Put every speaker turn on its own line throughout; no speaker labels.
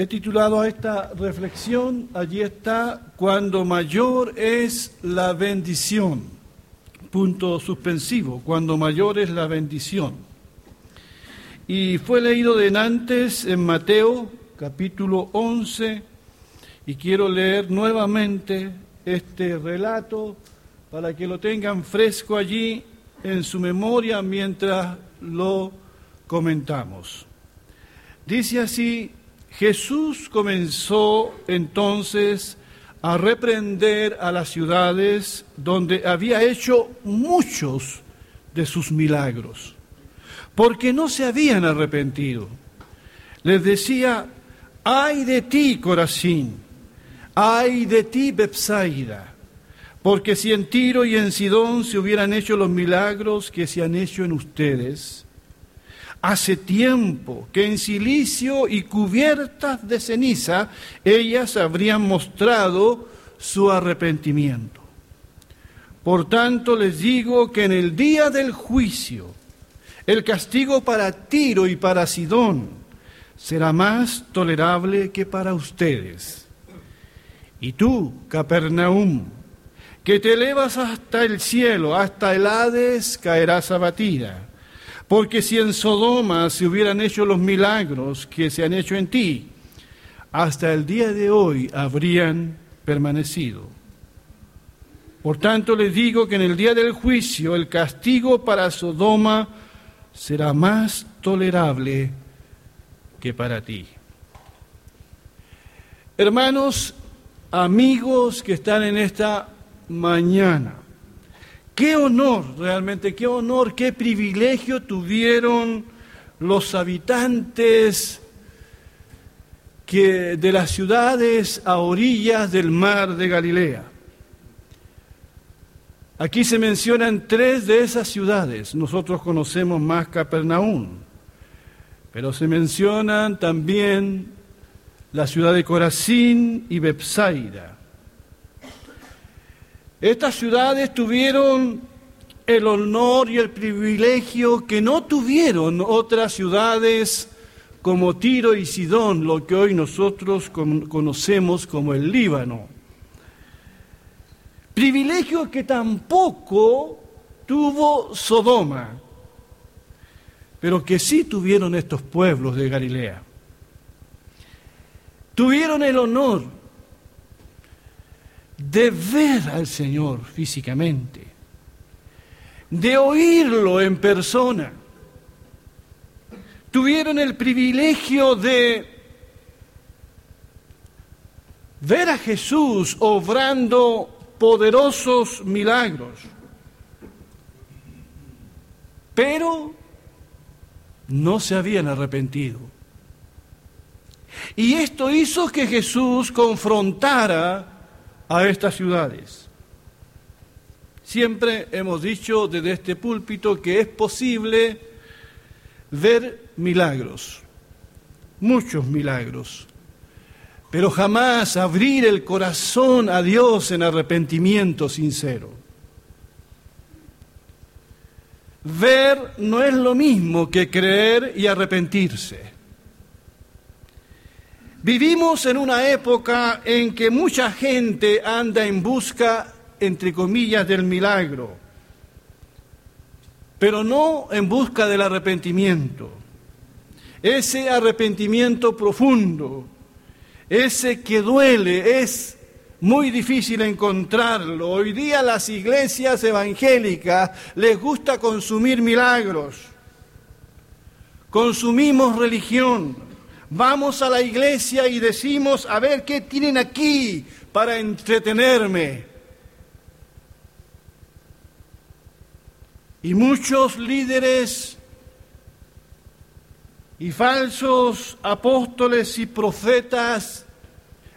He titulado a esta reflexión, allí está, cuando mayor es la bendición. Punto suspensivo, cuando mayor es la bendición. Y fue leído de antes en Mateo capítulo 11 y quiero leer nuevamente este relato para que lo tengan fresco allí en su memoria mientras lo comentamos. Dice así Jesús comenzó entonces a reprender a las ciudades donde había hecho muchos de sus milagros, porque no se habían arrepentido. Les decía, ay de ti, Corazín, ay de ti, Bepsaida, porque si en Tiro y en Sidón se hubieran hecho los milagros que se han hecho en ustedes, Hace tiempo que en silicio y cubiertas de ceniza ellas habrían mostrado su arrepentimiento. Por tanto les digo que en el día del juicio el castigo para Tiro y para Sidón será más tolerable que para ustedes. Y tú, Capernaum, que te elevas hasta el cielo, hasta el Hades, caerás abatida. Porque si en Sodoma se hubieran hecho los milagros que se han hecho en ti, hasta el día de hoy habrían permanecido. Por tanto les digo que en el día del juicio el castigo para Sodoma será más tolerable que para ti. Hermanos, amigos que están en esta mañana, Qué honor, realmente, qué honor, qué privilegio tuvieron los habitantes que de las ciudades a orillas del mar de Galilea. Aquí se mencionan tres de esas ciudades. Nosotros conocemos más Capernaum, pero se mencionan también la ciudad de Corazín y Bepsaida. Estas ciudades tuvieron el honor y el privilegio que no tuvieron otras ciudades como Tiro y Sidón, lo que hoy nosotros conocemos como el Líbano. Privilegio que tampoco tuvo Sodoma, pero que sí tuvieron estos pueblos de Galilea. Tuvieron el honor de ver al Señor físicamente, de oírlo en persona. Tuvieron el privilegio de ver a Jesús obrando poderosos milagros. Pero no se habían arrepentido. Y esto hizo que Jesús confrontara a estas ciudades. Siempre hemos dicho desde este púlpito que es posible ver milagros, muchos milagros, pero jamás abrir el corazón a Dios en arrepentimiento sincero. Ver no es lo mismo que creer y arrepentirse. Vivimos en una época en que mucha gente anda en busca, entre comillas, del milagro, pero no en busca del arrepentimiento. Ese arrepentimiento profundo, ese que duele, es muy difícil encontrarlo. Hoy día las iglesias evangélicas les gusta consumir milagros. Consumimos religión Vamos a la iglesia y decimos, a ver, ¿qué tienen aquí para entretenerme? Y muchos líderes y falsos apóstoles y profetas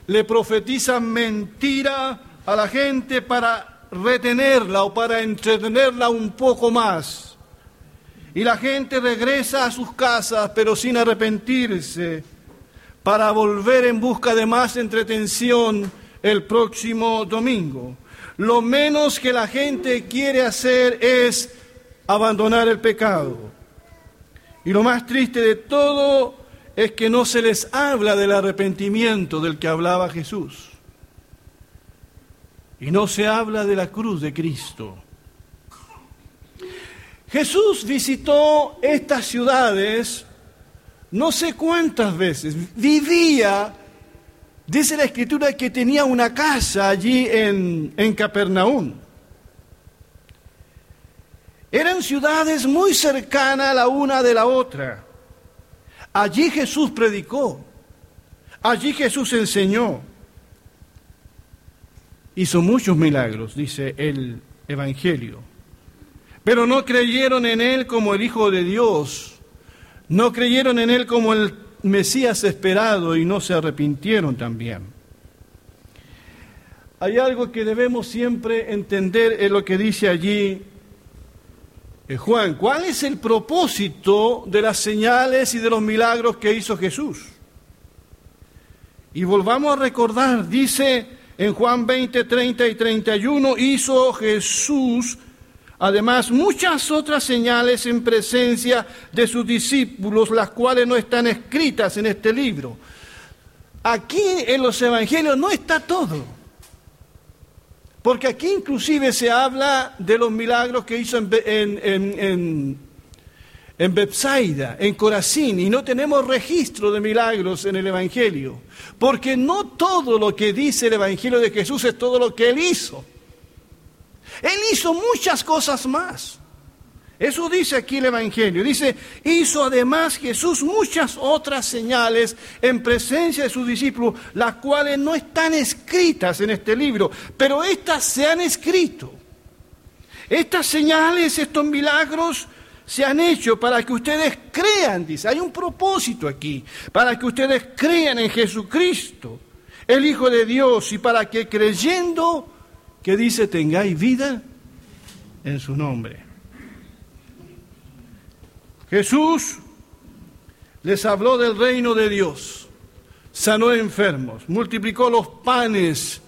le profetizan mentira a la gente para retenerla o para entretenerla un poco más. Y la gente regresa a sus casas, pero sin arrepentirse, para volver en busca de más entretención el próximo domingo. Lo menos que la gente quiere hacer es abandonar el pecado. Y lo más triste de todo es que no se les habla del arrepentimiento del que hablaba Jesús. Y no se habla de la cruz de Cristo. Jesús visitó estas ciudades no sé cuántas veces. Vivía, dice la escritura, que tenía una casa allí en, en Capernaum. Eran ciudades muy cercanas la una de la otra. Allí Jesús predicó, allí Jesús enseñó. Hizo muchos milagros, dice el Evangelio. Pero no creyeron en Él como el Hijo de Dios. No creyeron en Él como el Mesías esperado y no se arrepintieron también. Hay algo que debemos siempre entender en lo que dice allí eh, Juan, ¿cuál es el propósito de las señales y de los milagros que hizo Jesús? Y volvamos a recordar, dice en Juan 20, 30 y 31, hizo Jesús además muchas otras señales en presencia de sus discípulos, las cuales no están escritas en este libro. Aquí en los evangelios no está todo. Porque aquí inclusive se habla de los milagros que hizo en, en, en, en Corazín, y no tenemos registro de milagros en el Evangelio. Porque no todo lo que dice el Evangelio de Jesús es todo lo que él hizo. Él hizo muchas cosas más. Eso dice aquí el Evangelio. Dice, hizo además Jesús muchas otras señales en presencia de sus discípulos, las cuales no están escritas en este libro, pero estas se han escrito. Estas señales, estos milagros, se han hecho para que ustedes crean, dice. Hay un propósito aquí, para que ustedes crean en Jesucristo, el Hijo de Dios, y para que creyendo, que dice, tengáis vida en su nombre. Jesús les habló del reino de Dios, sanó enfermos, multiplicó los panes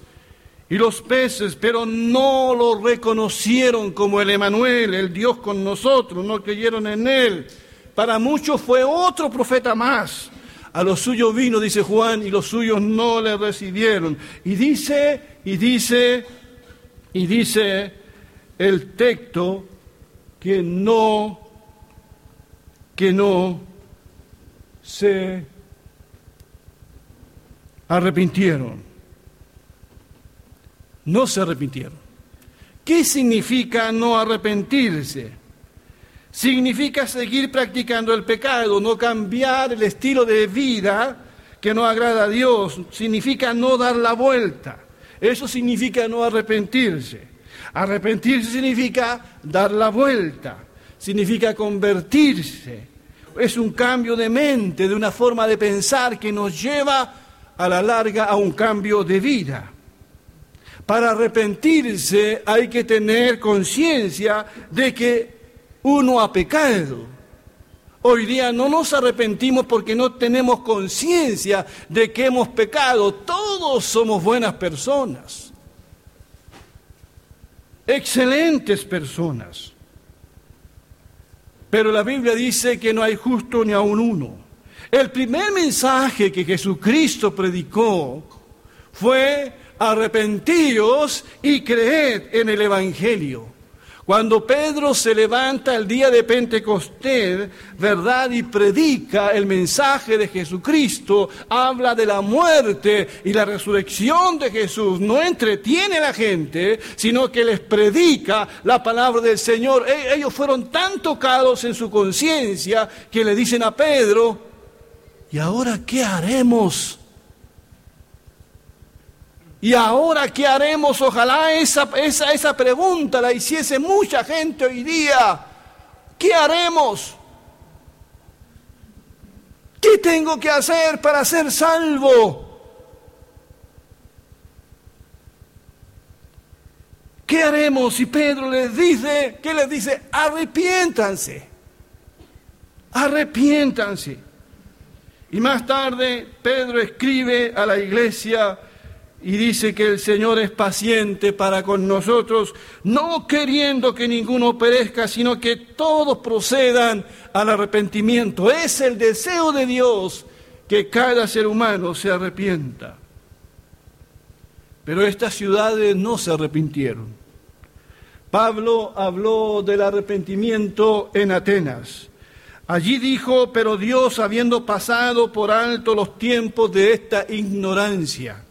y los peces, pero no lo reconocieron como el Emanuel, el Dios con nosotros, no creyeron en él. Para muchos fue otro profeta más. A los suyos vino, dice Juan, y los suyos no le recibieron. Y dice, y dice, y dice el texto que no que no se arrepintieron. No se arrepintieron. ¿Qué significa no arrepentirse? Significa seguir practicando el pecado, no cambiar el estilo de vida que no agrada a Dios. Significa no dar la vuelta. Eso significa no arrepentirse. Arrepentirse significa dar la vuelta significa convertirse. Es un cambio de mente, de una forma de pensar que nos lleva a la larga a un cambio de vida. Para arrepentirse hay que tener conciencia de que uno ha pecado. Hoy día no nos arrepentimos porque no tenemos conciencia de que hemos pecado. Todos somos buenas personas. Excelentes personas. Pero la Biblia dice que no hay justo ni aun uno. El primer mensaje que Jesucristo predicó fue arrepentíos y creed en el Evangelio. Cuando Pedro se levanta el día de Pentecostés, ¿verdad? Y predica el mensaje de Jesucristo, habla de la muerte y la resurrección de Jesús, no entretiene a la gente, sino que les predica la palabra del Señor. E-, ellos fueron tan tocados en su conciencia que le dicen a Pedro, ¿y ahora qué haremos? ¿Y ahora qué haremos? Ojalá esa, esa, esa pregunta la hiciese mucha gente hoy día. ¿Qué haremos? ¿Qué tengo que hacer para ser salvo? ¿Qué haremos? Y Pedro les dice, ¿qué les dice? Arrepiéntanse. Arrepiéntanse. Y más tarde Pedro escribe a la iglesia y dice que el Señor es paciente para con nosotros, no queriendo que ninguno perezca, sino que todos procedan al arrepentimiento. Es el deseo de Dios que cada ser humano se arrepienta. Pero estas ciudades no se arrepintieron. Pablo habló del arrepentimiento en Atenas. Allí dijo, pero Dios, habiendo pasado por alto los tiempos de esta ignorancia,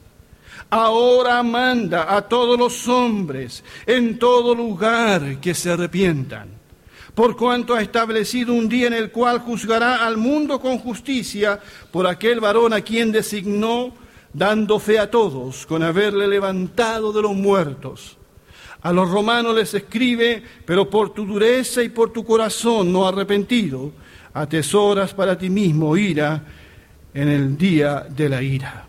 ahora manda a todos los hombres en todo lugar que se arrepientan, por cuanto ha establecido un día en el cual juzgará al mundo con justicia por aquel varón a quien designó, dando fe a todos con haberle levantado de los muertos. A los romanos les escribe, pero por tu dureza y por tu corazón no arrepentido, atesoras para ti mismo ira en el día de la ira.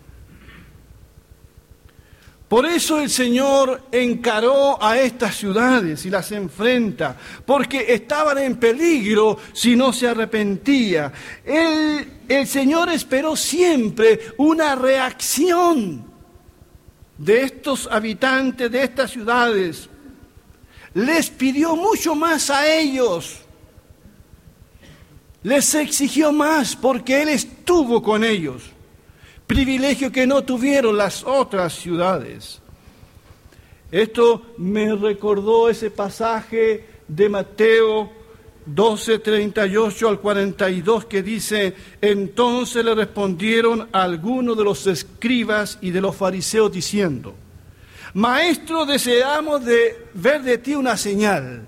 Por eso el Señor encaró a estas ciudades y las enfrenta, porque estaban en peligro si no se arrepentía. El, Señor esperó siempre una reacción de estos habitantes de estas ciudades. Les pidió mucho más a ellos. Les exigió más porque Él estuvo con ellos privilegio que no tuvieron las otras ciudades. Esto me recordó ese pasaje de Mateo 12, 38 al 42 que dice, entonces le respondieron algunos de los escribas y de los fariseos diciendo, Maestro, deseamos de ver de ti una señal,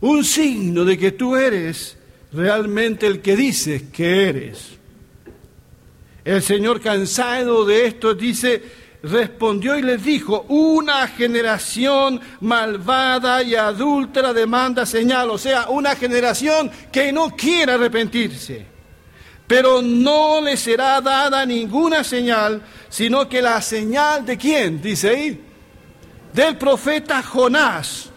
un signo de que tú eres realmente el que dices que eres. El Señor cansado de esto dice, respondió y les dijo, una generación malvada y adúltera demanda señal, o sea, una generación que no quiere arrepentirse. Pero no le será dada ninguna señal, sino que la señal de quién, dice ahí, del profeta Jonás.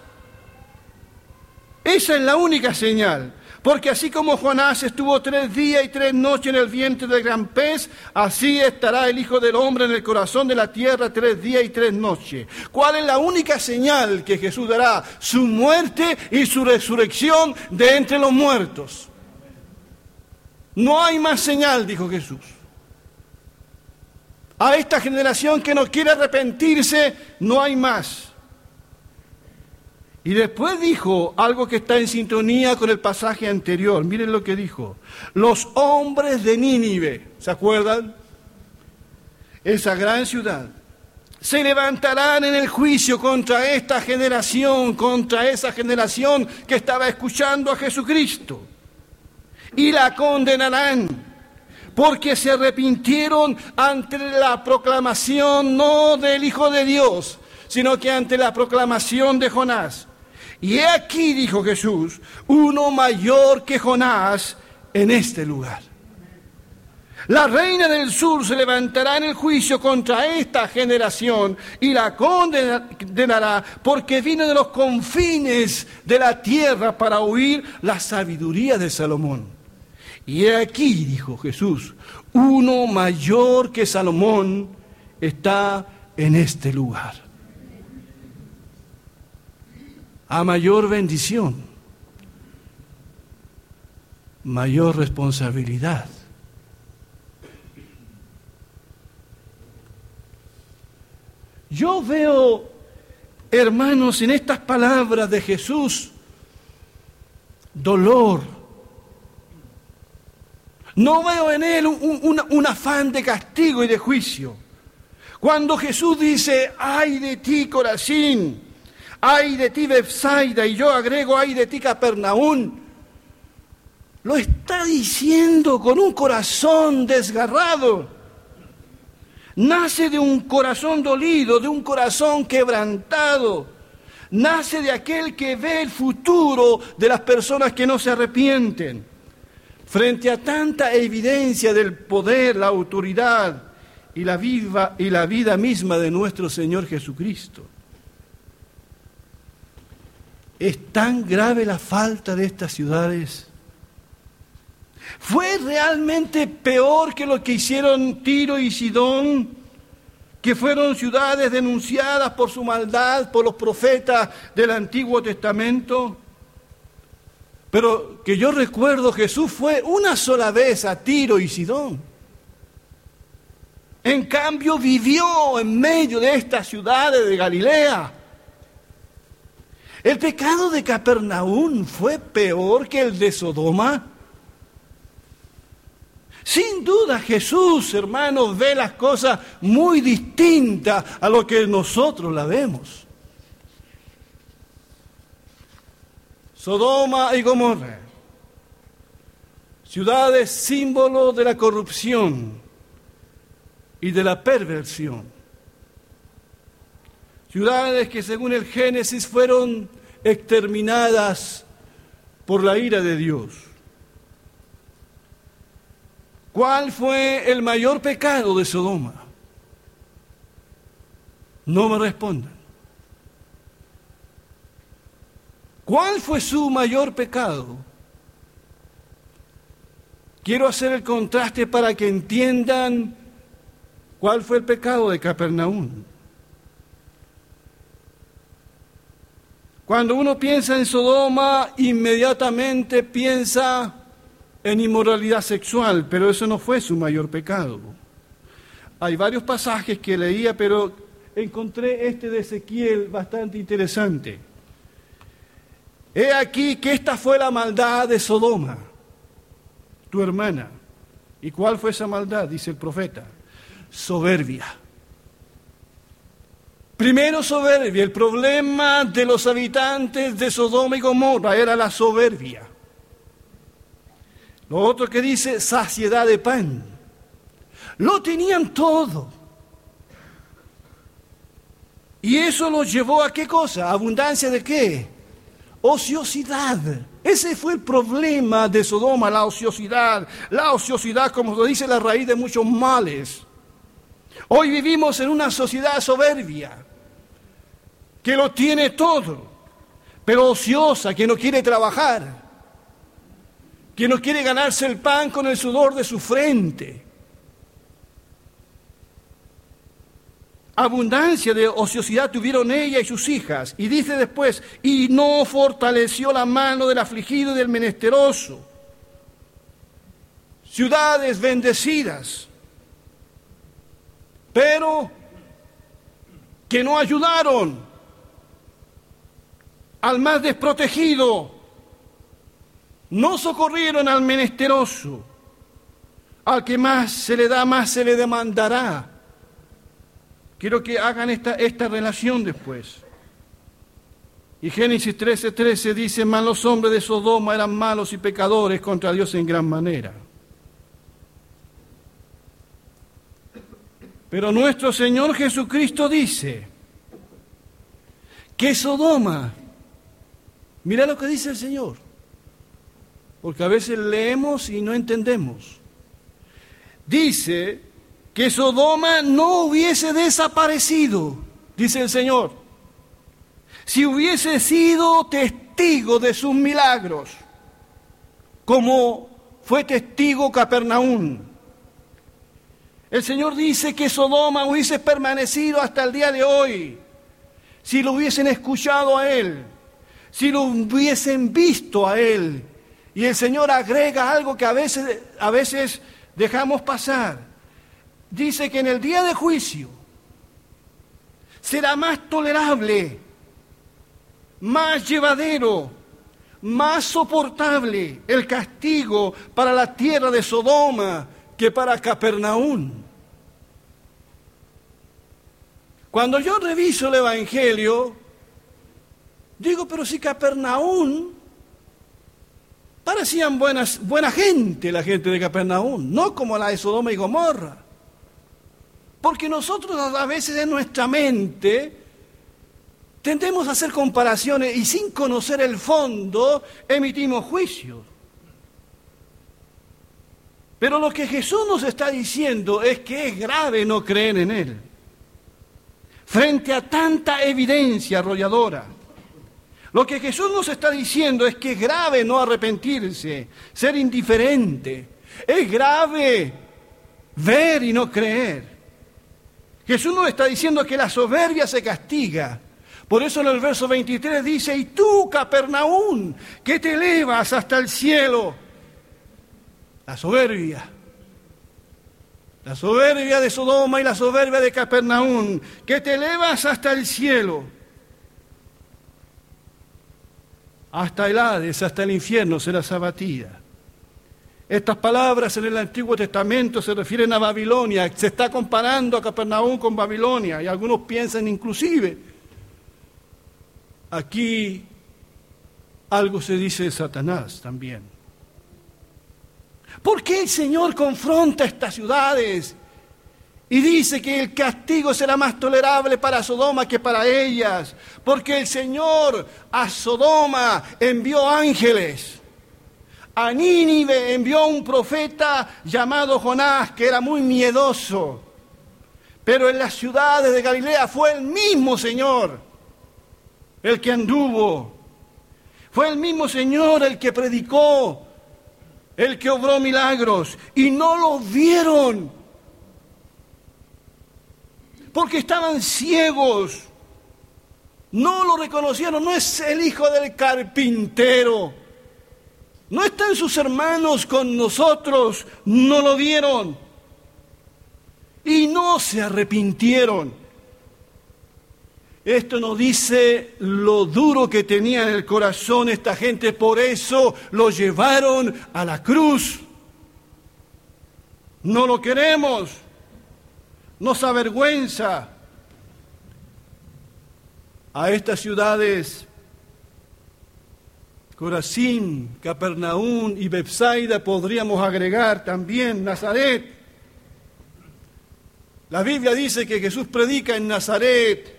Esa es la única señal. Porque así como Jonás estuvo tres días y tres noches en el vientre del gran pez, así estará el Hijo del Hombre en el corazón de la tierra tres días y tres noches. ¿Cuál es la única señal que Jesús dará? Su muerte y su resurrección de entre los muertos. No hay más señal, dijo Jesús. A esta generación que no quiere arrepentirse, no hay más. Y después dijo algo que está en sintonía con el pasaje anterior. Miren lo que dijo. Los hombres de Nínive, ¿se acuerdan? Esa gran ciudad. Se levantarán en el juicio contra esta generación, contra esa generación que estaba escuchando a Jesucristo. Y la condenarán porque se arrepintieron ante la proclamación no del Hijo de Dios, sino que ante la proclamación de Jonás. Y he aquí, dijo Jesús, uno mayor que Jonás en este lugar. La reina del sur se levantará en el juicio contra esta generación y la condenará porque vino de los confines de la tierra para oír la sabiduría de Salomón. Y aquí, dijo Jesús, uno mayor que Salomón está en este lugar a mayor bendición, mayor responsabilidad. Yo veo, hermanos, en estas palabras de Jesús, dolor. No veo en él un, afán de castigo y de juicio. Cuando Jesús dice, ay de ti, Corazín, ay de ti Bethsaida, y yo agrego, ay de ti Capernaún. Lo está diciendo con un corazón desgarrado. Nace de un corazón dolido, de un corazón quebrantado. Nace de aquel que ve el futuro de las personas que no se arrepienten. Frente a tanta evidencia del poder, la autoridad y la, viva, y la vida misma de nuestro Señor Jesucristo. ¿Es tan grave la falta de estas ciudades? ¿Fue realmente peor que lo que hicieron Tiro y Sidón, que fueron ciudades denunciadas por su maldad por los profetas del Antiguo Testamento? Pero que yo recuerdo, Jesús fue una sola vez a Tiro y Sidón. En cambio, vivió en medio de estas ciudades de Galilea. El pecado de Capernaum fue peor que el de Sodoma. Sin duda Jesús, hermanos, ve las cosas muy distintas a lo que nosotros la vemos. Sodoma y Gomorra, ciudades símbolo de la corrupción y de la perversión. Ciudades que según el Génesis fueron exterminadas por la ira de Dios. ¿Cuál fue el mayor pecado de Sodoma? No me respondan. ¿Cuál fue su mayor pecado? Quiero hacer el contraste para que entiendan cuál fue el pecado de Capernaum. Cuando uno piensa en Sodoma, inmediatamente piensa en inmoralidad sexual, pero eso no fue su mayor pecado. Hay varios pasajes que leía, pero encontré este de Ezequiel bastante interesante. He aquí que esta fue la maldad de Sodoma, tu hermana. ¿Y cuál fue esa maldad? Dice el profeta. Soberbia. Primero soberbia. El problema de los habitantes de Sodoma y Gomorra era la soberbia. Lo otro que dice, saciedad de pan. Lo tenían todo. Y eso los llevó a qué cosa? ¿Abundancia de qué? Ociosidad. Ese fue el problema de Sodoma, la ociosidad. La ociosidad, como lo dice, la raíz de muchos males. Hoy vivimos en una sociedad soberbia, que lo tiene todo, pero ociosa, que no quiere trabajar que no quiere ganarse el pan con el sudor de su frente. Abundancia de ociosidad tuvieron ella y sus hijas. Y dice después, y no fortaleció la mano del afligido y del menesteroso. Ciudades bendecidas, pero que no ayudaron al más desprotegido, no socorrieron al menesteroso. Al que más se le da, más se le demandará. Quiero que hagan esta, esta relación después. Y Génesis 13:13 13 dice, mas los hombres de Sodoma eran malos y pecadores contra Dios en gran manera. Pero nuestro Señor Jesucristo dice que Sodoma, mira lo que dice el Señor, porque a veces leemos y no entendemos. Dice que Sodoma no hubiese desaparecido, dice el Señor, si hubiese sido testigo de sus milagros, como fue testigo Capernaum. El Señor dice que Sodoma hubiese permanecido hasta el día de hoy, si lo hubiesen escuchado a Él, si lo hubiesen visto a Él, y el Señor agrega algo que a veces, a veces dejamos pasar. Dice que en el día de juicio será más tolerable, más llevadero, más soportable el castigo para la tierra de Sodoma que para Capernaum. Cuando yo reviso el Evangelio, digo, pero si Capernaum Parecían buenas, buena gente la gente de Capernaum, no como la de Sodoma y Gomorra. Porque nosotros a veces en nuestra mente tendemos a hacer comparaciones y sin conocer el fondo emitimos juicios. Pero lo que Jesús nos está diciendo es que es grave no creer en Él. Frente a tanta evidencia arrolladora. Lo que Jesús nos está diciendo es que es grave no arrepentirse, ser indiferente. Es grave ver y no creer. Jesús nos está diciendo que la soberbia se castiga, Por eso en el verso 23 dice, y tú, Capernaún, que te elevas hasta el cielo, la soberbia, la soberbia de Sodoma y la soberbia de Capernaún, que te elevas hasta el cielo, hasta el Hades, hasta el infierno serás abatida. Estas palabras en el Antiguo Testamento se refieren a Babilonia, se está comparando a Capernaum con Babilonia y algunos piensan inclusive, aquí algo se dice de Satanás también. ¿Por qué el Señor confronta estas ciudades y dice que el castigo será más tolerable para Sodoma que para ellas? Porque el Señor a Sodoma envió ángeles a Nínive envió un profeta llamado Jonás, que era muy miedoso. Pero en las ciudades de Galilea fue el mismo Señor el que anduvo. Fue el mismo Señor el que predicó, el que obró milagros. Y no lo vieron. Porque estaban ciegos. No lo reconocieron. No es el hijo del carpintero no están sus hermanos con nosotros, no lo vieron y no se arrepintieron. Esto nos dice lo duro que tenía en el corazón esta gente, por eso lo llevaron a la cruz. No lo queremos, nos avergüenza. A estas ciudades Corazín, Capernaum y Bethsaida podríamos agregar también Nazaret. La Biblia dice que Jesús predica en Nazaret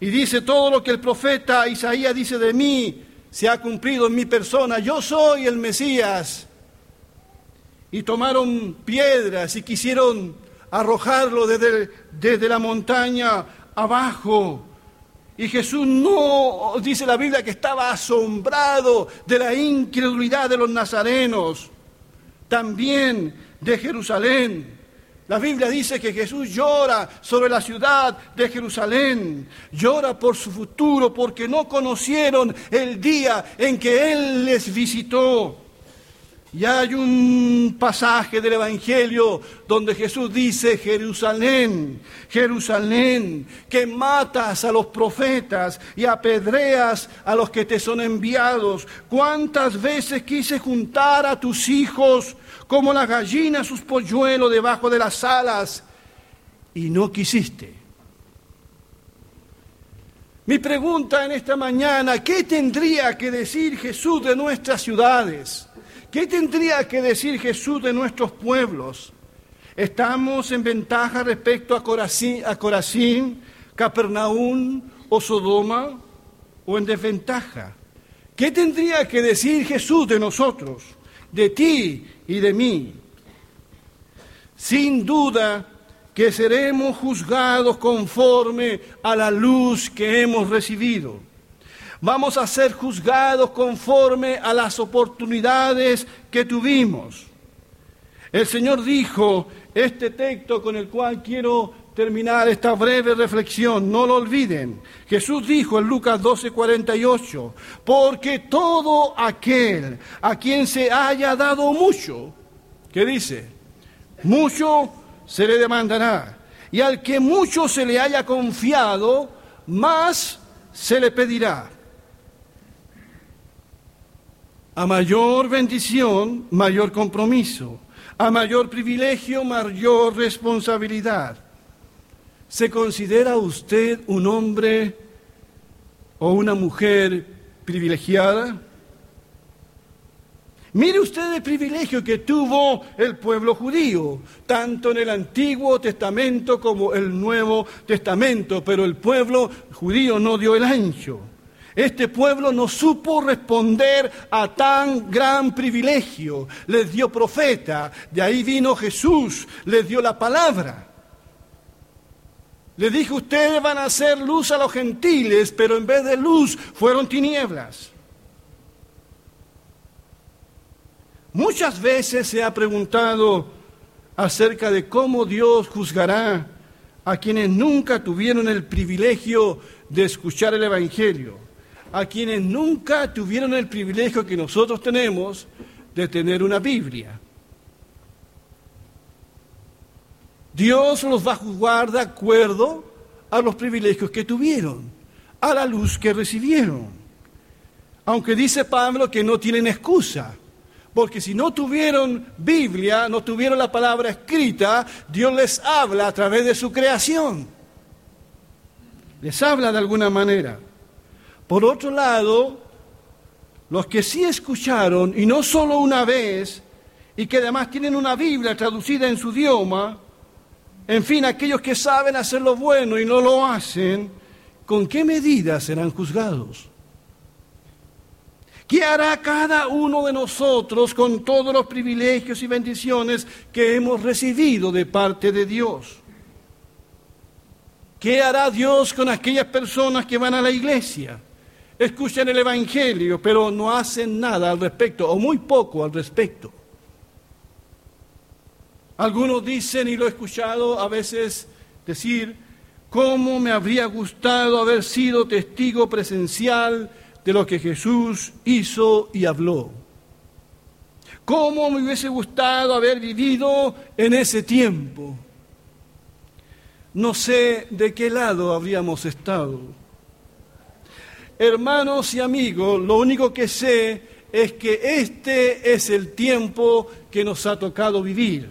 y dice todo lo que el profeta Isaías dice de mí se ha cumplido en mi persona. Yo soy el Mesías. Y tomaron piedras y quisieron arrojarlo desde, desde la montaña abajo. Y Jesús no, dice la Biblia, que estaba asombrado de la incredulidad de los nazarenos, también de Jerusalén. La Biblia dice que Jesús llora sobre la ciudad de Jerusalén, llora por su futuro porque no conocieron el día en que Él les visitó. Y hay un pasaje del Evangelio donde Jesús dice, Jerusalén, Jerusalén, que matas a los profetas y apedreas a los que te son enviados. ¿Cuántas veces quise juntar a tus hijos como la gallina sus polluelos debajo de las alas y no quisiste? Mi pregunta en esta mañana, ¿qué tendría que decir Jesús de nuestras ciudades? ¿Qué tendría que decir Jesús de nuestros pueblos? ¿Estamos en ventaja respecto a Corazín, a Capernaum o Sodoma? ¿O en desventaja? ¿Qué tendría que decir Jesús de nosotros, de ti y de mí? Sin duda que seremos juzgados conforme a la luz que hemos recibido vamos a ser juzgados conforme a las oportunidades que tuvimos. El Señor dijo, este texto con el cual quiero terminar esta breve reflexión, no lo olviden. Jesús dijo en Lucas 12:48, porque todo aquel a quien se haya dado mucho, ¿qué dice? Mucho se le demandará. Y al que mucho se le haya confiado, más se le pedirá. A mayor bendición, mayor compromiso. A mayor privilegio, mayor responsabilidad. ¿Se considera usted un hombre o una mujer privilegiada? Mire usted el privilegio que tuvo el pueblo judío, tanto en el Antiguo Testamento como el Nuevo Testamento, pero el pueblo judío no dio el ancho. Este pueblo no supo responder a tan gran privilegio. Les dio profeta, de ahí vino Jesús, les dio la palabra. Les dijo, ustedes van a hacer luz a los gentiles, pero en vez de luz fueron tinieblas. Muchas veces se ha preguntado acerca de cómo Dios juzgará a quienes nunca tuvieron el privilegio de escuchar el Evangelio, a quienes nunca tuvieron el privilegio que nosotros tenemos de tener una Biblia. Dios los va a juzgar de acuerdo a los privilegios que tuvieron, a la luz que recibieron. Aunque dice Pablo que no tienen excusa, porque si no tuvieron Biblia, no tuvieron la palabra escrita, Dios les habla a través de su creación. Les habla de alguna manera. Por otro lado, los que sí escucharon, y no solo una vez, y que además tienen una Biblia traducida en su idioma, en fin, aquellos que saben hacer lo bueno y no lo hacen, ¿con qué medida serán juzgados? ¿Qué hará cada uno de nosotros con todos los privilegios y bendiciones que hemos recibido de parte de Dios? ¿Qué hará Dios con aquellas personas que van a la iglesia? Escuchan el Evangelio, pero no hacen nada al respecto, o muy poco al respecto. Algunos dicen, y lo he escuchado a veces decir, ¿cómo me habría gustado haber sido testigo presencial de lo que Jesús hizo y habló? ¿Cómo me hubiese gustado haber vivido en ese tiempo? No sé de qué lado habríamos estado. Hermanos y amigos, lo único que sé es que este es el tiempo que nos ha tocado vivir.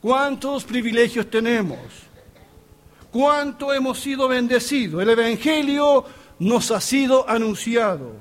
¿Cuántos privilegios tenemos? ¿Cuánto hemos sido bendecidos? El Evangelio nos ha sido anunciado.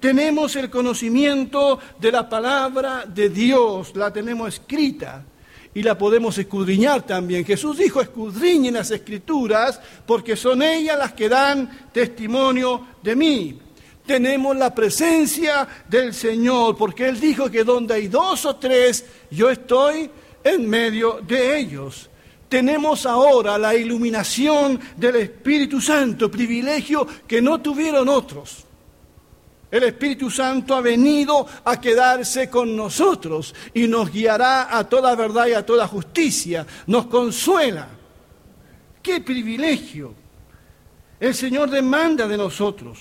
Tenemos el conocimiento de la palabra de Dios, la tenemos escrita y la podemos escudriñar también. Jesús dijo, escudriñen las escrituras porque son ellas las que dan testimonio de mí. Tenemos la presencia del Señor porque Él dijo que donde hay dos o tres, yo estoy en medio de ellos. Tenemos ahora la iluminación del Espíritu Santo, privilegio que no tuvieron otros. El Espíritu Santo ha venido a quedarse con nosotros y nos guiará a toda verdad y a toda justicia. Nos consuela. ¡Qué privilegio! El Señor demanda de nosotros.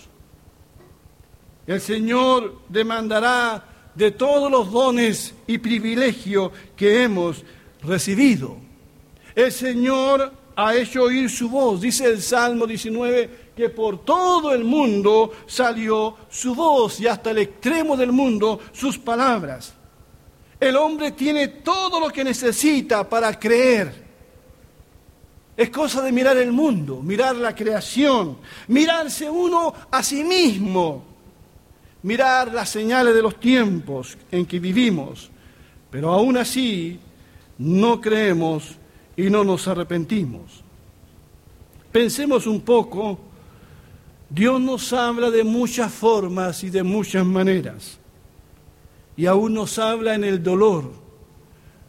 El Señor demandará de todos los dones y privilegios que hemos recibido. El Señor ha hecho oír su voz, dice el Salmo 19, que por todo el mundo salió su voz y hasta el extremo del mundo sus palabras. El hombre tiene todo lo que necesita para creer. Es cosa de mirar el mundo, mirar la creación, mirarse uno a sí mismo mirar las señales de los tiempos en que vivimos, pero aún así no creemos y no nos arrepentimos. Pensemos un poco, Dios nos habla de muchas formas y de muchas maneras, y aún nos habla en el dolor,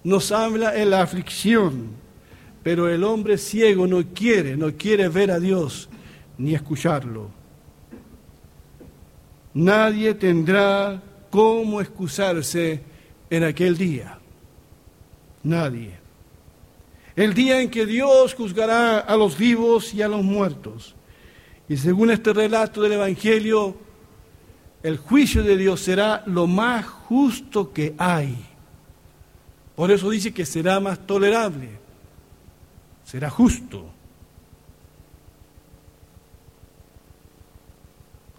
nos habla en la aflicción, pero el hombre ciego no quiere, no quiere ver a Dios ni escucharlo. Nadie tendrá cómo excusarse en aquel día. Nadie. El día en que Dios juzgará a los vivos y a los muertos. Y según este relato del Evangelio, el juicio de Dios será lo más justo que hay. Por eso dice que será más tolerable, será justo.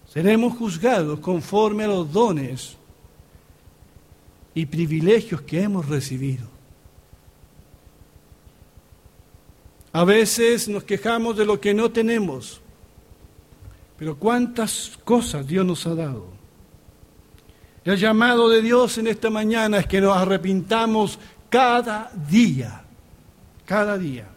Seremos juzgados conforme a los dones y privilegios que hemos recibido. A veces nos quejamos de lo que no tenemos, pero cuántas cosas Dios nos ha dado. El llamado de Dios en esta mañana es que nos arrepintamos cada día, cada día.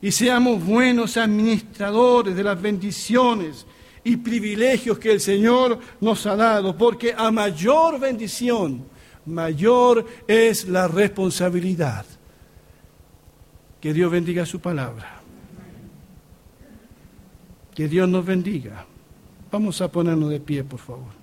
Y seamos buenos administradores de las bendiciones y privilegios que el Señor nos ha dado, porque a mayor bendición, mayor es la responsabilidad. Que Dios bendiga su palabra. Que Dios nos bendiga. Vamos a ponernos de pie, por favor.